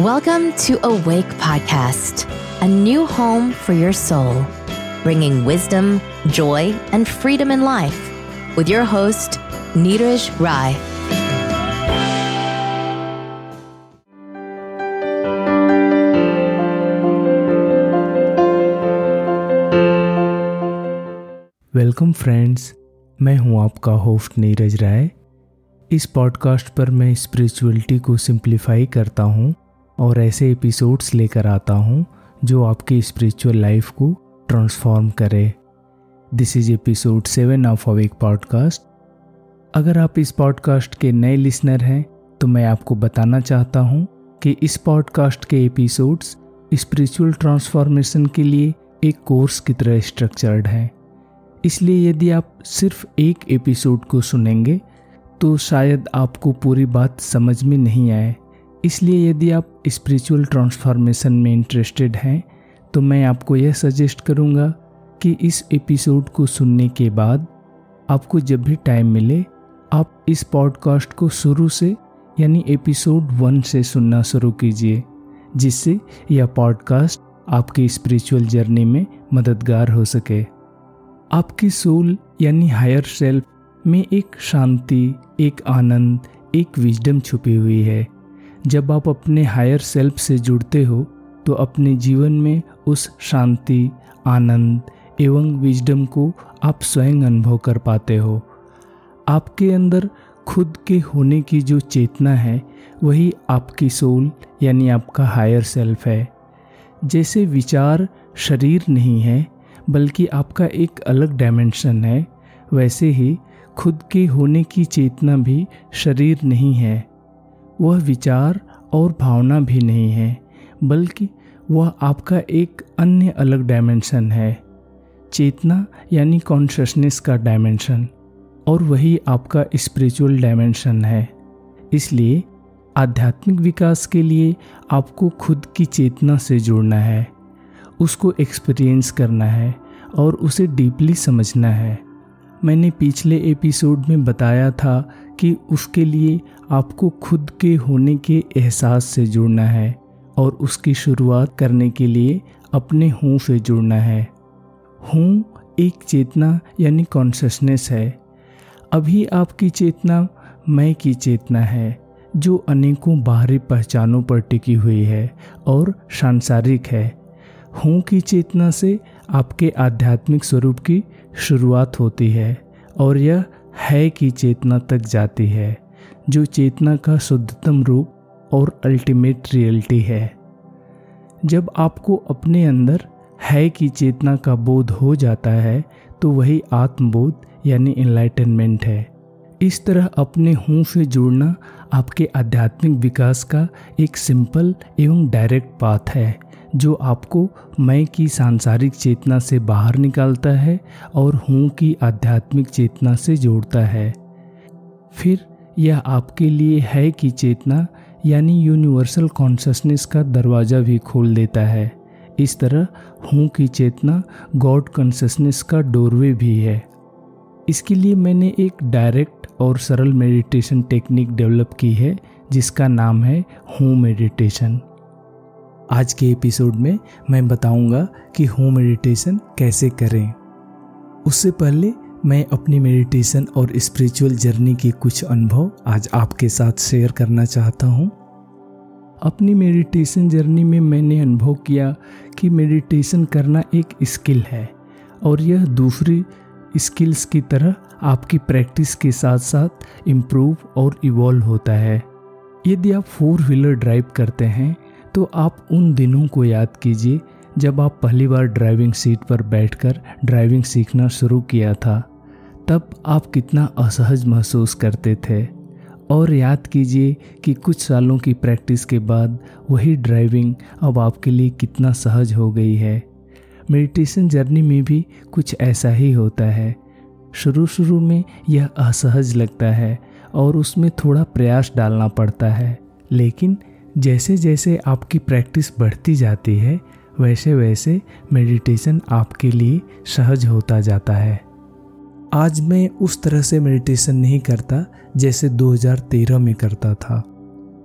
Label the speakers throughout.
Speaker 1: Welcome to Awake Podcast, a new home for your soul, bringing wisdom, joy, and freedom in life with your host, Neeraj Rai.
Speaker 2: Welcome friends मैं हूं आपका host Neeraj राय इस podcast पर मैं spirituality को simplify करता हूं और ऐसे एपिसोड्स लेकर आता हूँ, जो आपकी स्पिरिचुअल लाइफ को ट्रांसफॉर्म करे। This is episode seven of Awake podcast अगर आप इस पॉडकास्ट के नए लिसनर हैं तो मैं आपको बताना चाहता हूँ कि इस पॉडकास्ट के एपिसोड्स स्पिरिचुअल ट्रांसफॉर्मेशन के लिए एक कोर्स की तरह स्ट्रक्चर्ड हैं। इसलिए यदि आप सिर्फ़ एक एपिसोड को सुनेंगे तो शायद आपको पूरी बात समझ में नहीं आए। इसलिए यदि आप स्पिरिचुअल ट्रांसफॉर्मेशन में इंटरेस्टेड हैं तो मैं आपको यह सजेस्ट करूँगा कि इस एपिसोड को सुनने के बाद आपको जब भी टाइम मिले, आप इस पॉडकास्ट को शुरू से, यानी एपिसोड वन से सुनना शुरू कीजिए, जिससे यह पॉडकास्ट आपकी स्पिरिचुअल जर्नी में मददगार हो सके। आपकी सोल यानी हायर सेल्फ में एक शांति, एक आनंद, एक विजडम छुपी हुई है। जब आप अपने हायर सेल्फ से जुड़ते हो तो अपने जीवन में उस शांति, आनंद एवं विजडम को आप स्वयं अनुभव कर पाते हो। आपके अंदर खुद के होने की जो चेतना है, वही आपकी सोल यानी आपका हायर सेल्फ है। जैसे विचार शरीर नहीं है, बल्कि आपका एक अलग डायमेंशन है, वैसे ही खुद के होने की चेतना भी शरीर नहीं है। वह विचार और भावना भी नहीं है, बल्कि वह आपका एक अन्य अलग डायमेंशन है। चेतना यानी कॉन्शसनेस का डायमेंशन और वही आपका स्पिरिचुअल डायमेंशन है। इसलिए आध्यात्मिक विकास के लिए आपको खुद की चेतना से जुड़ना है, उसको एक्सपीरियंस करना है, और उसे डीपली समझना है। मैंने पिछले एपिसोड में बताया था कि उसके लिए आपको खुद के होने के एहसास से जुड़ना है और उसकी शुरुआत करने के लिए अपने हूँ से जुड़ना है। हूँ एक चेतना यानी कॉन्शसनेस है। अभी आपकी चेतना मैं की चेतना है, जो अनेकों बाहरी पहचानों पर टिकी हुई है और सांसारिक है। हूँ की चेतना से आपके आध्यात्मिक स्वरूप की शुरुआत होती है और यह है की चेतना तक जाती है, जो चेतना का शुद्धतम रूप और अल्टीमेट रियलिटी है। जब आपको अपने अंदर है की चेतना का बोध हो जाता है तो वही आत्मबोध यानी इनलाइटनमेंट है। इस तरह अपने हूँ से जुड़ना आपके आध्यात्मिक विकास का एक सिंपल एवं डायरेक्ट पाथ है। जो आपको मैं की सांसारिक चेतना से बाहर निकालता है और हूँ की आध्यात्मिक चेतना से जोड़ता है। फिर यह आपके लिए है की चेतना, यानी यूनिवर्सल कॉन्शसनेस का दरवाज़ा भी खोल देता है। इस तरह हूँ की चेतना, गॉड कॉन्शसनेस का डोरवे भी है। इसके लिए मैंने एक डायरेक्ट और सरल मेडिटेशन टेक्निक डेवलप की है, जिसका नाम है हूँ मेडिटेशन। आज के एपिसोड में मैं बताऊँगा कि होम मेडिटेशन कैसे करें। उससे पहले मैं अपनी मेडिटेशन और स्पिरिचुअल जर्नी के कुछ अनुभव आज आपके साथ शेयर करना चाहता हूँ। अपनी मेडिटेशन जर्नी में मैंने अनुभव किया कि मेडिटेशन करना एक स्किल है और यह दूसरी स्किल्स की तरह आपकी प्रैक्टिस के साथ साथ इम्प्रूव और इवॉल्व होता है। यदि आप फोर व्हीलर ड्राइव करते हैं तो आप उन दिनों को याद कीजिए, जब आप पहली बार ड्राइविंग सीट पर बैठकर ड्राइविंग सीखना शुरू किया था। तब आप कितना असहज महसूस करते थे। और याद कीजिए कि कुछ सालों की प्रैक्टिस के बाद वही ड्राइविंग अब आपके लिए कितना सहज हो गई है। मेडिटेशन जर्नी में भी कुछ ऐसा ही होता है। शुरू शुरू में यह असहज लगता है और उसमें थोड़ा प्रयास डालना पड़ता है। लेकिन जैसे जैसे आपकी प्रैक्टिस बढ़ती जाती है वैसे वैसे मेडिटेशन आपके लिए सहज होता जाता है। आज मैं उस तरह से मेडिटेशन नहीं करता जैसे 2013 में करता था।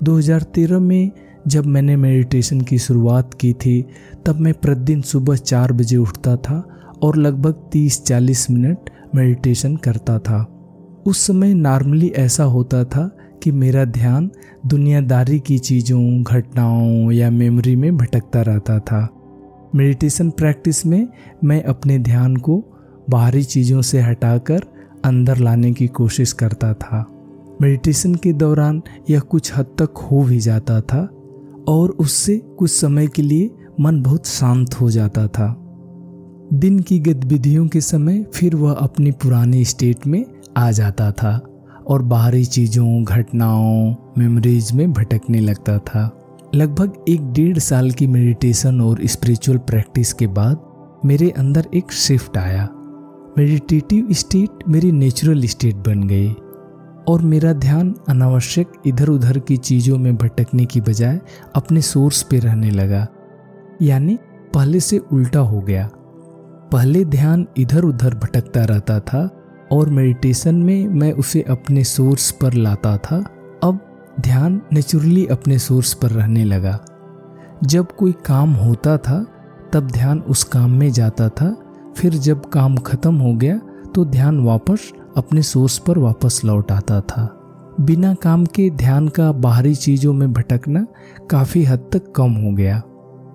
Speaker 2: 2013 में जब मैंने मेडिटेशन की शुरुआत की थी, तब मैं प्रतिदिन सुबह चार बजे उठता था और लगभग 30-40 मिनट मेडिटेशन करता था। उस समय नॉर्मली ऐसा होता था कि मेरा ध्यान दुनियादारी की चीज़ों, घटनाओं या मेमोरी में भटकता रहता था। मेडिटेशन प्रैक्टिस में मैं अपने ध्यान को बाहरी चीज़ों से हटाकर अंदर लाने की कोशिश करता था। मेडिटेशन के दौरान यह कुछ हद तक हो भी जाता था और उससे कुछ समय के लिए मन बहुत शांत हो जाता था। दिन की गतिविधियों के समय फिर वह अपनी पुरानी स्टेट में आ जाता था। और बाहरी चीज़ों, घटनाओं मेमोरीज में भटकने लगता था। लगभग एक डेढ़ साल की मेडिटेशन और स्पिरिचुअल प्रैक्टिस के बाद मेरे अंदर एक शिफ्ट आया। मेडिटेटिव स्टेट मेरी नेचुरल स्टेट बन गई और मेरा ध्यान अनावश्यक इधर उधर की चीज़ों में भटकने की बजाय अपने सोर्स पे रहने लगा। यानी पहले से उल्टा हो गया। पहले ध्यान इधर उधर भटकता रहता था और मेडिटेशन में मैं उसे अपने सोर्स पर लाता था। अब ध्यान नेचुरली अपने सोर्स पर रहने लगा। जब कोई काम होता था, तब ध्यान उस काम में जाता था। फिर जब काम खत्म हो गया तो ध्यान वापस अपने सोर्स पर वापस लौट आता था। बिना काम के ध्यान का बाहरी चीज़ों में भटकना काफ़ी हद तक कम हो गया।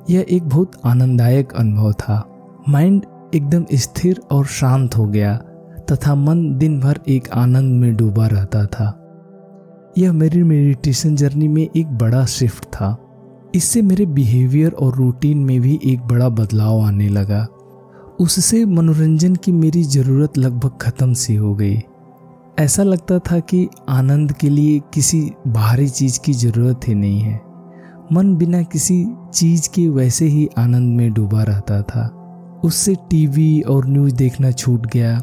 Speaker 2: यह एक बहुत आनंददायक अनुभव था। माइंड एकदम स्थिर और शांत हो गया। तथा मन दिन भर एक आनंद में डूबा रहता था। यह मेरी मेडिटेशन जर्नी में एक बड़ा शिफ्ट था। इससे मेरे बिहेवियर और रूटीन में भी एक बड़ा बदलाव आने लगा। उससे मनोरंजन की मेरी ज़रूरत लगभग ख़त्म सी हो गई। ऐसा लगता था कि आनंद के लिए किसी बाहरी चीज़ की ज़रूरत ही नहीं है। मन बिना किसी चीज़ के वैसे ही आनंद में डूबा रहता था। उससे टीवी और न्यूज़ देखना छूट गया।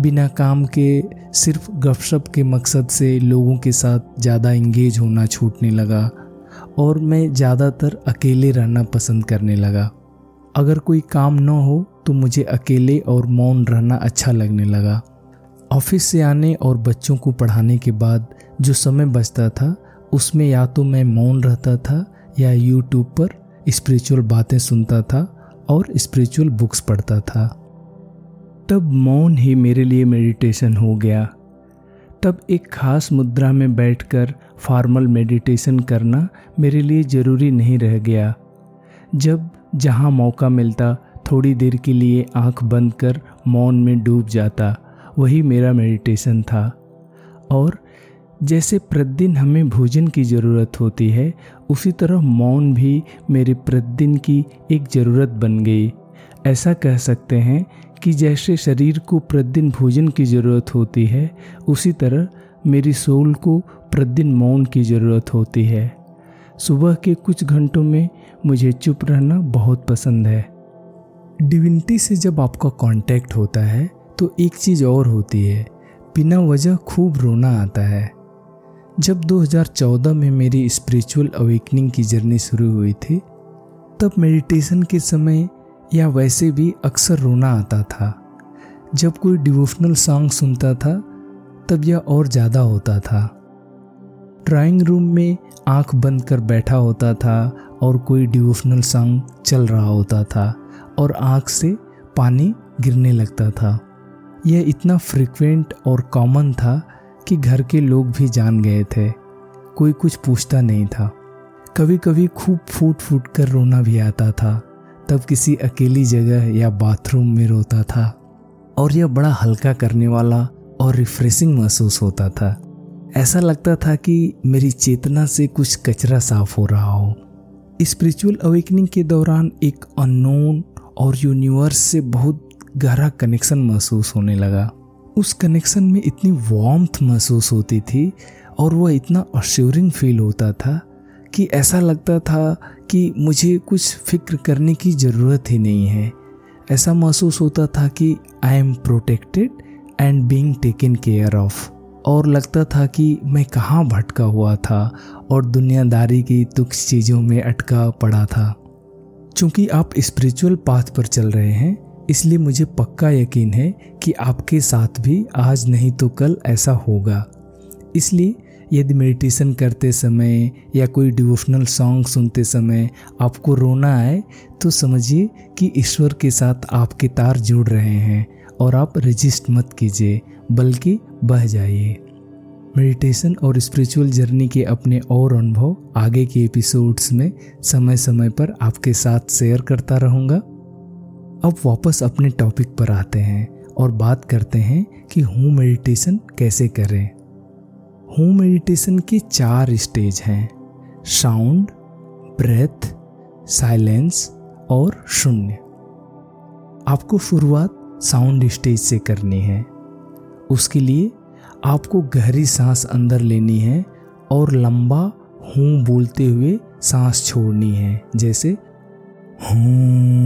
Speaker 2: बिना काम के, सिर्फ़ गपशप के मकसद से लोगों के साथ ज़्यादा इंगेज होना छूटने लगा और मैं ज़्यादातर अकेले रहना पसंद करने लगा। अगर कोई काम न हो तो मुझे अकेले और मौन रहना अच्छा लगने लगा। ऑफ़िस से आने और बच्चों को पढ़ाने के बाद जो समय बचता था, उसमें या तो मैं मौन रहता था या यूट्यूब पर स्पिरिचुअल बातें सुनता था और स्पिरिचुअल बुक्स पढ़ता था। तब मौन ही मेरे लिए मेडिटेशन हो गया। तब एक खास मुद्रा में बैठकर फॉर्मल मेडिटेशन करना मेरे लिए ज़रूरी नहीं रह गया। जब जहाँ मौका मिलता, थोड़ी देर के लिए आँख बंद कर मौन में डूब जाता, वही मेरा मेडिटेशन था। और जैसे प्रतिदिन हमें भोजन की ज़रूरत होती है, उसी तरह मौन भी मेरे प्रतिदिन की एक ज़रूरत बन गई। ऐसा कह सकते हैं कि जैसे शरीर को प्रतिदिन भोजन की ज़रूरत होती है, उसी तरह मेरी सोल को प्रतिदिन मौन की ज़रूरत होती है। सुबह के कुछ घंटों में मुझे चुप रहना बहुत पसंद है। डिविनिटी से जब आपका कांटेक्ट होता है तो एक चीज़ और होती है, बिना वजह खूब रोना आता है। जब 2014 में मेरी स्पिरिचुअल अवेकनिंग की जर्नी शुरू हुई थी, तब मेडिटेशन के समय या वैसे भी अक्सर रोना आता था। जब कोई डिवोशनल सॉन्ग सुनता था, तब यह और ज़्यादा होता था। ड्राइंग रूम में आँख बंद कर बैठा होता था और कोई डिवोशनल सॉन्ग चल रहा होता था और आँख से पानी गिरने लगता था। यह इतना फ्रिक्वेंट और कॉमन था कि घर के लोग भी जान गए थे। कोई कुछ पूछता नहीं था। कभी कभी खूब फूट फूट कर रोना भी आता था। तब किसी अकेली जगह या बाथरूम में रोता था और यह बड़ा हल्का करने वाला और रिफ्रेशिंग महसूस होता था। ऐसा लगता था कि मेरी चेतना से कुछ कचरा साफ़ हो रहा हो। स्पिरिचुअल अवेकनिंग के दौरान एक अननोन और यूनिवर्स से बहुत गहरा कनेक्शन महसूस होने लगा। उस कनेक्शन में इतनी वार्मथ महसूस होती थी और वह इतना अश्योरिंग फील होता था कि ऐसा लगता था कि मुझे कुछ फ़िक्र करने की ज़रूरत ही नहीं है। ऐसा महसूस होता था कि I am protected and being taken care of और लगता था कि मैं कहाँ भटका हुआ था और दुनियादारी की तुक्ष चीज़ों में अटका पड़ा था। चूँकि आप स्पिरिचुअल पाथ पर चल रहे हैं, इसलिए मुझे पक्का यकीन है कि आपके साथ भी आज नहीं तो कल ऐसा होगा। इसलिए यदि मेडिटेशन करते समय या कोई डिवोशनल सॉन्ग सुनते समय आपको रोना आए तो समझिए कि ईश्वर के साथ आपके तार जुड़ रहे हैं और आप रजिस्ट मत कीजिए, बल्कि बह जाइए। मेडिटेशन और स्पिरिचुअल जर्नी के अपने और अनुभव आगे के एपिसोड्स में समय समय पर आपके साथ शेयर करता रहूँगा। अब वापस अपने टॉपिक पर आते हैं और बात करते हैं कि होम मेडिटेशन कैसे करें। होम मेडिटेशन के चार स्टेज हैं। साउंड, ब्रेथ, साइलेंस और शून्य। आपको शुरुआत साउंड स्टेज से करनी है। उसके लिए आपको गहरी सांस अंदर लेनी है और लंबा हूँ बोलते हुए सांस छोड़नी है, जैसे हूँ।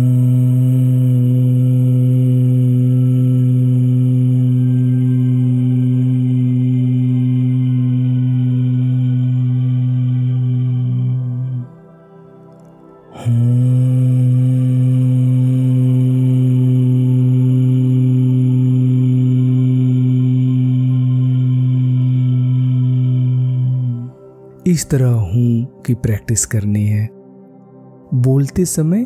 Speaker 2: इस तरह हूँ की प्रैक्टिस करनी है। बोलते समय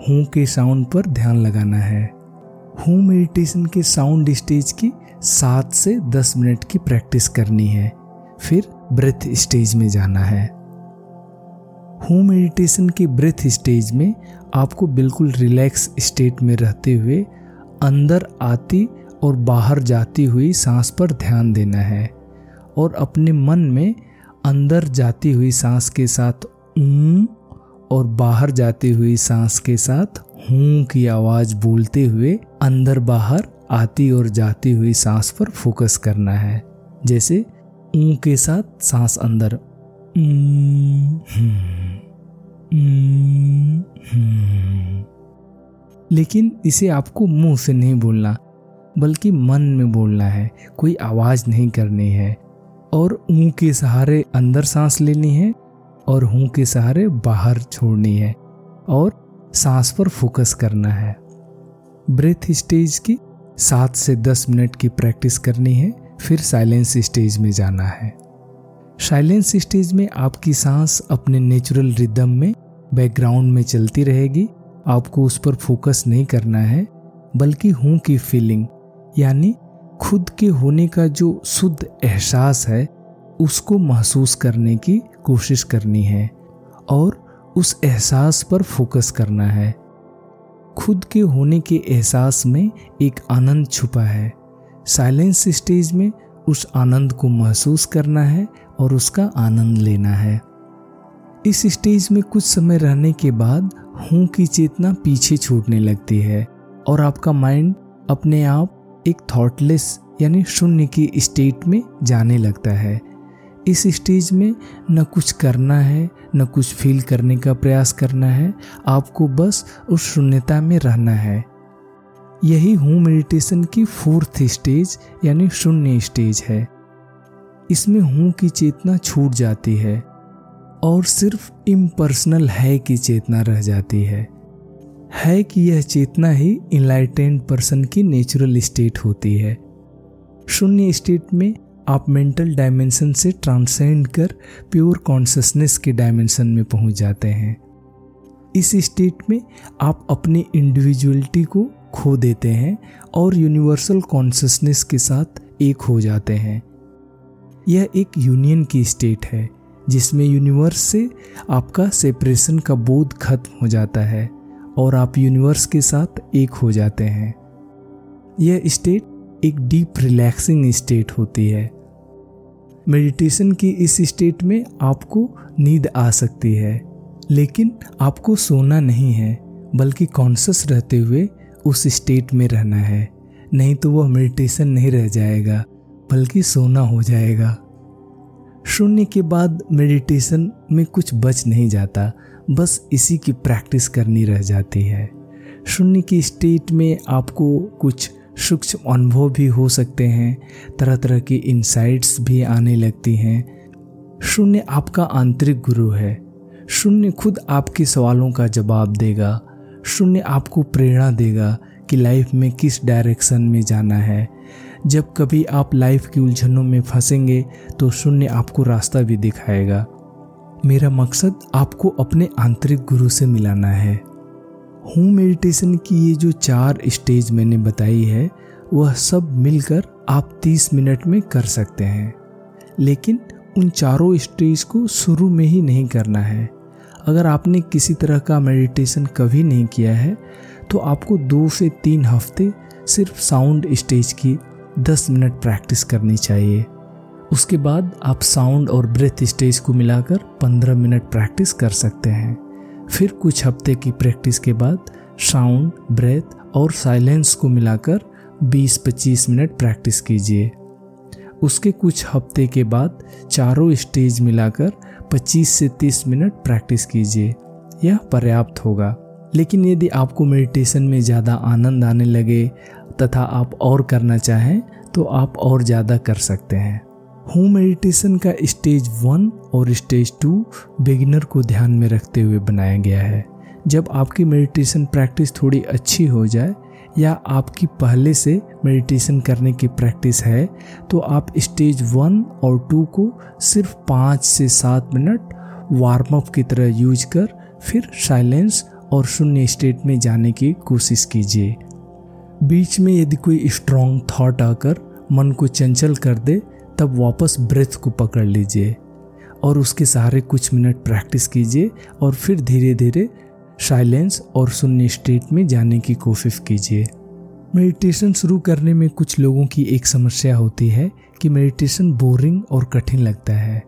Speaker 2: हूँ के साउंड पर ध्यान लगाना है। हूँ मेडिटेशन के साउंड स्टेज की सात से दस मिनट की प्रैक्टिस करनी है। फिर ब्रेथ स्टेज में जाना है। हूँ मेडिटेशन के ब्रेथ स्टेज में आपको बिल्कुल रिलैक्स स्टेट में रहते हुए अंदर आती और बाहर जाती हुई सांस पर ध्यान देना है। और अपने मन में अंदर जाती हुई सांस के साथ ऊं और बाहर जाती हुई सांस के साथ हूँ की आवाज़ बोलते हुए अंदर बाहर आती और जाती हुई सांस पर फोकस करना है। जैसे ऊ के साथ सांस अंदर लेकिन इसे आपको मुँह से नहीं बोलना, बल्कि मन में बोलना है, कोई आवाज़ नहीं करनी है। और ऊँ के सहारे अंदर सांस लेनी है और हूँ के सहारे बाहर छोड़नी है और सांस पर फोकस करना है। ब्रेथ स्टेज की सात से दस मिनट की प्रैक्टिस करनी है, फिर साइलेंस स्टेज में जाना है। साइलेंस स्टेज में आपकी सांस अपने नेचुरल रिदम में, बैकग्राउंड में चलती रहेगी, आपको उस पर फोकस नहीं करना है, बल्कि हूँ की फीलिंग, यानी खुद के होने का जो शुद्ध एहसास है, उसको महसूस करने की कोशिश करनी है और उस एहसास पर फोकस करना है। खुद के होने के एहसास में एक आनंद छुपा है। साइलेंस स्टेज में उस आनंद को महसूस करना है और उसका आनंद लेना है। इस स्टेज में कुछ समय रहने के बाद हूँ की चेतना पीछे छूटने लगती है और आपका माइंड अपने आप एक थॉटलेस यानी शून्य की स्टेट में जाने लगता है। इस स्टेज में न कुछ करना है, न कुछ फील करने का प्रयास करना है, आपको बस उस शून्यता में रहना है। यही हूँ मेडिटेशन की फोर्थ स्टेज यानी शून्य स्टेज है। इसमें हूँ की चेतना छूट जाती है और सिर्फ़ इम्पर्सनल है की चेतना रह जाती है। है कि यह चेतना ही इनलाइटेंड पर्सन की नेचुरल स्टेट होती है। शून्य स्टेट में आप मेंटल डायमेंशन से ट्रांसेंड कर प्योर कॉन्सियसनेस के डायमेंशन में पहुँच जाते हैं। इस स्टेट में आप अपनी इंडिविजुअलिटी को खो देते हैं और यूनिवर्सल कॉन्सियसनेस के साथ एक हो जाते हैं। यह एक यूनियन की स्टेट है, जिसमें यूनिवर्स से आपका सेपरेशन का बोध खत्म हो जाता है। और आप यूनिवर्स के साथ एक हो जाते हैं। यह स्टेट एक डीप रिलैक्सिंग स्टेट होती है। मेडिटेशन की इस स्टेट में आपको नींद आ सकती है, लेकिन आपको सोना नहीं है, बल्कि कॉन्शस रहते हुए उस स्टेट में रहना है। नहीं तो वह मेडिटेशन नहीं रह जाएगा, बल्कि सोना हो जाएगा। शून्य के बाद मेडिटेशन में कुछ बच नहीं जाता बस इसी की प्रैक्टिस करनी रह जाती है। शून्य की स्टेट में आपको कुछ सूक्ष्म अनुभव भी हो सकते हैं। तरह तरह की इंसाइट्स भी आने लगती हैं। शून्य आपका आंतरिक गुरु है। शून्य खुद आपके सवालों का जवाब देगा। शून्य आपको प्रेरणा देगा कि लाइफ में किस डायरेक्शन में जाना है। जब कभी आप लाइफ की उलझनों में फंसेंगे तो शून्य आपको रास्ता भी दिखाएगा। मेरा मकसद आपको अपने आंतरिक गुरु से मिलाना है। हूँ मेडिटेशन की ये जो चार स्टेज मैंने बताई है, वह सब मिलकर आप 30 मिनट में कर सकते हैं। लेकिन उन चारों स्टेज को शुरू में ही नहीं करना है। अगर आपने किसी तरह का मेडिटेशन कभी नहीं किया है तो आपको दो से तीन हफ़्ते सिर्फ़ साउंड स्टेज की 10 मिनट प्रैक्टिस करनी चाहिए। उसके बाद आप साउंड और ब्रेथ स्टेज को मिलाकर 15 मिनट प्रैक्टिस कर सकते हैं। फिर कुछ हफ़्ते की प्रैक्टिस के बाद साउंड, ब्रेथ और साइलेंस को मिलाकर 20-25 मिनट प्रैक्टिस कीजिए। उसके कुछ हफ़्ते के बाद चारों स्टेज मिलाकर 25 से 30 मिनट प्रैक्टिस कीजिए। यह पर्याप्त होगा। लेकिन यदि आपको मेडिटेशन में ज़्यादा आनंद आने लगे तथा आप और करना चाहें तो आप और ज़्यादा कर सकते हैं। होम मेडिटेशन का स्टेज वन और स्टेज टू बिगिनर को ध्यान में रखते हुए बनाया गया है। जब आपकी मेडिटेशन प्रैक्टिस थोड़ी अच्छी हो जाए या आपकी पहले से मेडिटेशन करने की प्रैक्टिस है तो आप स्टेज वन और टू को सिर्फ़ पाँच से सात मिनट वार्म अप की तरह यूज़ कर, फिर साइलेंस और शून्य स्टेट में जाने की कोशिश कीजिए। बीच में यदि कोई स्ट्रॉन्ग थॉट आकर मन को चंचल कर दे तब वापस ब्रेथ को पकड़ लीजिए और उसके सहारे कुछ मिनट प्रैक्टिस कीजिए और फिर धीरे धीरे साइलेंस और शून्य स्टेट में जाने की कोशिश कीजिए। मेडिटेशन शुरू करने में कुछ लोगों की एक समस्या होती है कि मेडिटेशन बोरिंग और कठिन लगता है।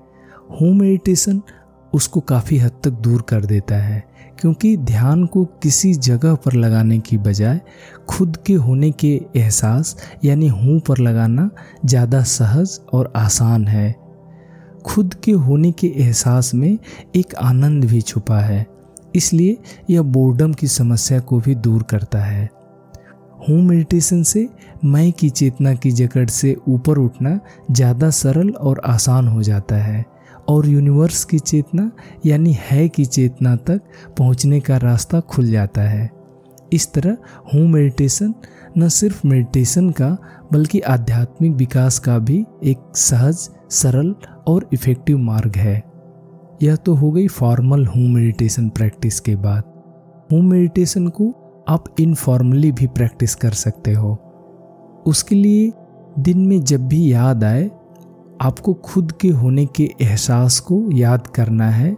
Speaker 2: होम मेडिटेशन उसको काफ़ी हद तक दूर कर देता है, क्योंकि ध्यान को किसी जगह पर लगाने की बजाय खुद के होने के एहसास, यानी हूँ पर लगाना, ज़्यादा सहज और आसान है। खुद के होने के एहसास में एक आनंद भी छुपा है, इसलिए यह बोर्डम की समस्या को भी दूर करता है। होम मेडिटेशन से मैं की चेतना की जकड़ से ऊपर उठना ज़्यादा सरल और आसान हो जाता है। और यूनिवर्स की चेतना, यानी है की चेतना तक पहुँचने का रास्ता खुल जाता है। इस तरह होम मेडिटेशन न सिर्फ़ मेडिटेशन का, बल्कि आध्यात्मिक विकास का भी एक सहज, सरल और इफ़ेक्टिव मार्ग है। यह तो हो गई फॉर्मल होम मेडिटेशन प्रैक्टिस के बाद। होम मेडिटेशन को आप इनफॉर्मली भी प्रैक्टिस कर सकते हो। उसके लिए दिन में जब भी याद आए आपको खुद के होने के एहसास को याद करना है।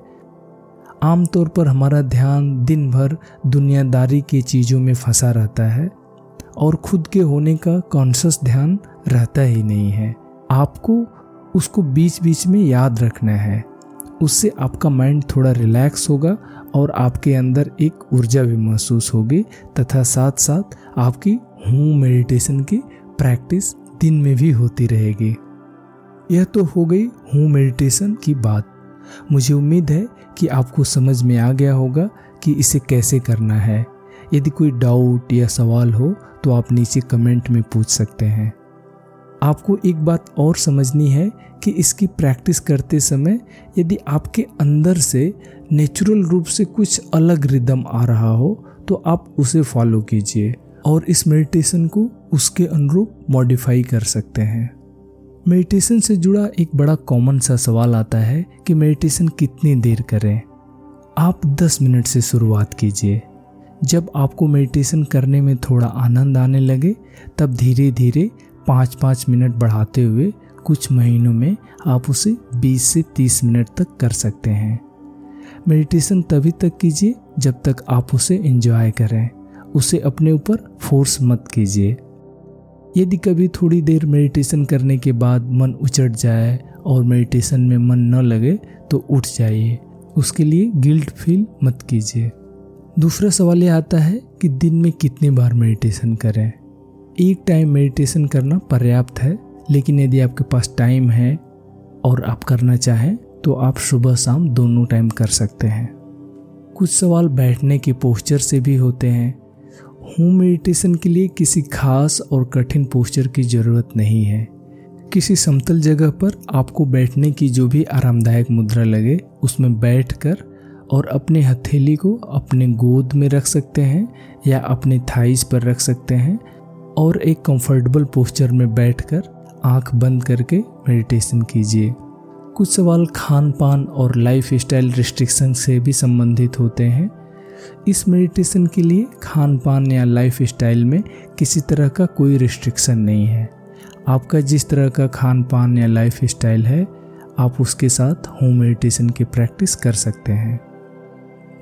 Speaker 2: आमतौर पर हमारा ध्यान दिन भर दुनियादारी की चीज़ों में फंसा रहता है और खुद के होने का कॉन्शस ध्यान रहता ही नहीं है। आपको उसको बीच बीच में याद रखना है। उससे आपका माइंड थोड़ा रिलैक्स होगा और आपके अंदर एक ऊर्जा भी महसूस होगी तथा साथ साथ आपकी हूँ मेडिटेशन की प्रैक्टिस दिन में भी होती रहेगी। यह तो हो गई हूँ मेडिटेशन की बात। मुझे उम्मीद है कि आपको समझ में आ गया होगा कि इसे कैसे करना है। यदि कोई डाउट या सवाल हो तो आप नीचे कमेंट में पूछ सकते हैं। आपको एक बात और समझनी है कि इसकी प्रैक्टिस करते समय यदि आपके अंदर से नेचुरल रूप से कुछ अलग रिदम आ रहा हो तो आप उसे फॉलो कीजिए और इस मेडिटेशन को उसके अनुरूप मॉडिफाई कर सकते हैं। मेडिटेशन से जुड़ा एक बड़ा कॉमन सा सवाल आता है कि मेडिटेशन कितनी देर करें? आप 10 मिनट से शुरुआत कीजिए। जब आपको मेडिटेशन करने में थोड़ा आनंद आने लगे, तब धीरे धीरे पाँच पाँच मिनट बढ़ाते हुए कुछ महीनों में आप उसे 20 से 30 मिनट तक कर सकते हैं। मेडिटेशन तभी तक कीजिए जब तक आप उसे एंजॉय करें। उसे अपने ऊपर फोर्स मत कीजिए। यदि कभी थोड़ी देर मेडिटेशन करने के बाद मन उचट जाए और मेडिटेशन में मन न लगे तो उठ जाइए। उसके लिए गिल्ट फील मत कीजिए। दूसरा सवाल यह आता है कि दिन में कितनी बार मेडिटेशन करें? एक टाइम मेडिटेशन करना पर्याप्त है, लेकिन यदि आपके पास टाइम है और आप करना चाहें तो आप सुबह शाम दोनों टाइम कर सकते हैं। कुछ सवाल बैठने के पोस्चर से भी होते हैं होम मेडिटेशन के लिए किसी खास और कठिन पोस्चर की ज़रूरत नहीं है। किसी समतल जगह पर आपको बैठने की जो भी आरामदायक मुद्रा लगे, उसमें बैठकर और अपने हथेली को अपने गोद में रख सकते हैं या अपने थाइस पर रख सकते हैं और एक कंफर्टेबल पोस्चर में बैठकर आँख बंद करके मेडिटेशन कीजिए। कुछ सवाल खान पान और लाइफ स्टाइल रिस्ट्रिक्शन से भी संबंधित होते हैं। इस मेडिटेशन के लिए खान पान या लाइफ स्टाइल में किसी तरह का कोई रिस्ट्रिक्शन नहीं है। आपका जिस तरह का खान पान या लाइफ स्टाइल है, आप उसके साथ होम मेडिटेशन की प्रैक्टिस कर सकते हैं।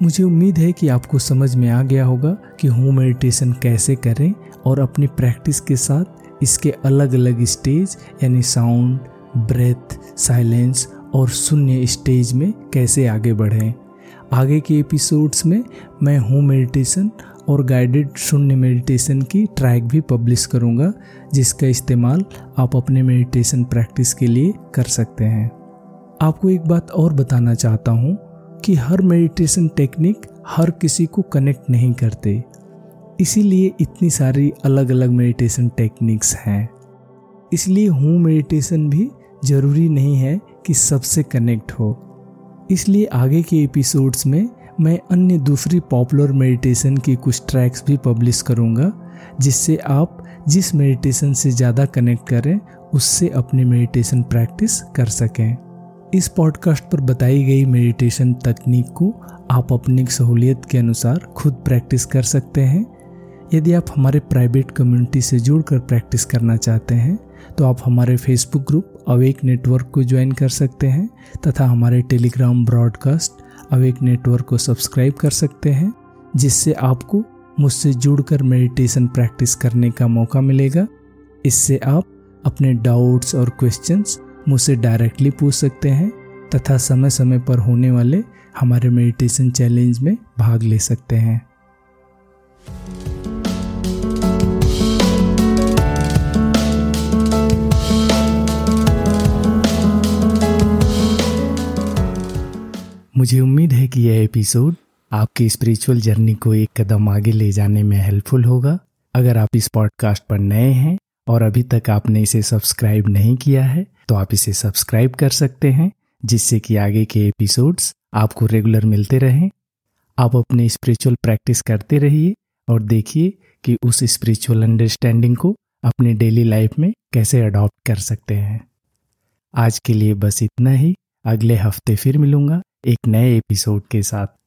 Speaker 2: मुझे उम्मीद है कि आपको समझ में आ गया होगा कि होम मेडिटेशन कैसे करें और अपनी प्रैक्टिस के साथ इसके अलग अलग स्टेज यानी साउंड ब्रेथ साइलेंस और शून्य स्टेज में कैसे आगे बढ़ें। आगे के एपिसोड्स में मैं होम मेडिटेशन और गाइडेड शून्य मेडिटेशन की ट्रैक भी पब्लिश करूँगा, जिसका इस्तेमाल आप अपने मेडिटेशन प्रैक्टिस के लिए कर सकते हैं। आपको एक बात और बताना चाहता हूँ कि हर मेडिटेशन टेक्निक हर किसी को कनेक्ट नहीं करते। इसीलिए इतनी सारी अलग अलग मेडिटेशन टेक्निक्स हैं। इसलिए होम मेडिटेशन भी ज़रूरी नहीं है कि सबसे कनेक्ट हो। इसलिए आगे के एपिसोड्स में मैं अन्य दूसरी पॉपुलर मेडिटेशन के कुछ ट्रैक्स भी पब्लिश करूँगा, जिससे आप जिस मेडिटेशन से ज़्यादा कनेक्ट करें, उससे अपनी मेडिटेशन प्रैक्टिस कर सकें। इस पॉडकास्ट पर बताई गई मेडिटेशन तकनीक को आप अपनी सहूलियत के अनुसार खुद प्रैक्टिस कर सकते हैं। यदि आप हमारे प्राइवेट कम्युनिटी से जुड़कर प्रैक्टिस करना चाहते हैं तो आप हमारे फेसबुक ग्रुप अवेक नेटवर्क को ज्वाइन कर सकते हैं तथा हमारे टेलीग्राम ब्रॉडकास्ट अवेक नेटवर्क को सब्सक्राइब कर सकते हैं, जिससे आपको मुझसे जुड़कर मेडिटेशन प्रैक्टिस करने का मौका मिलेगा। इससे आप अपने डाउट्स और क्वेश्चंस मुझसे डायरेक्टली पूछ सकते हैं तथा समय समय पर होने वाले हमारे मेडिटेशन चैलेंज में भाग ले सकते हैं। मुझे उम्मीद है कि यह एपिसोड आपकी स्पिरिचुअल जर्नी को एक कदम आगे ले जाने में हेल्पफुल होगा। अगर आप इस पॉडकास्ट पर नए हैं और अभी तक आपने इसे सब्सक्राइब नहीं किया है तो आप इसे सब्सक्राइब कर सकते हैं, जिससे कि आगे के एपिसोड्स आपको रेगुलर मिलते रहें। आप अपने स्पिरिचुअल प्रैक्टिस करते रहिए और देखिए कि उस स्पिरिचुअल अंडरस्टैंडिंग को अपने डेली लाइफ में कैसे अडॉप्ट कर सकते हैं। आज के लिए बस इतना ही। अगले हफ़्ते फिर मिलूँगा। एक नए एपिसोड के साथ।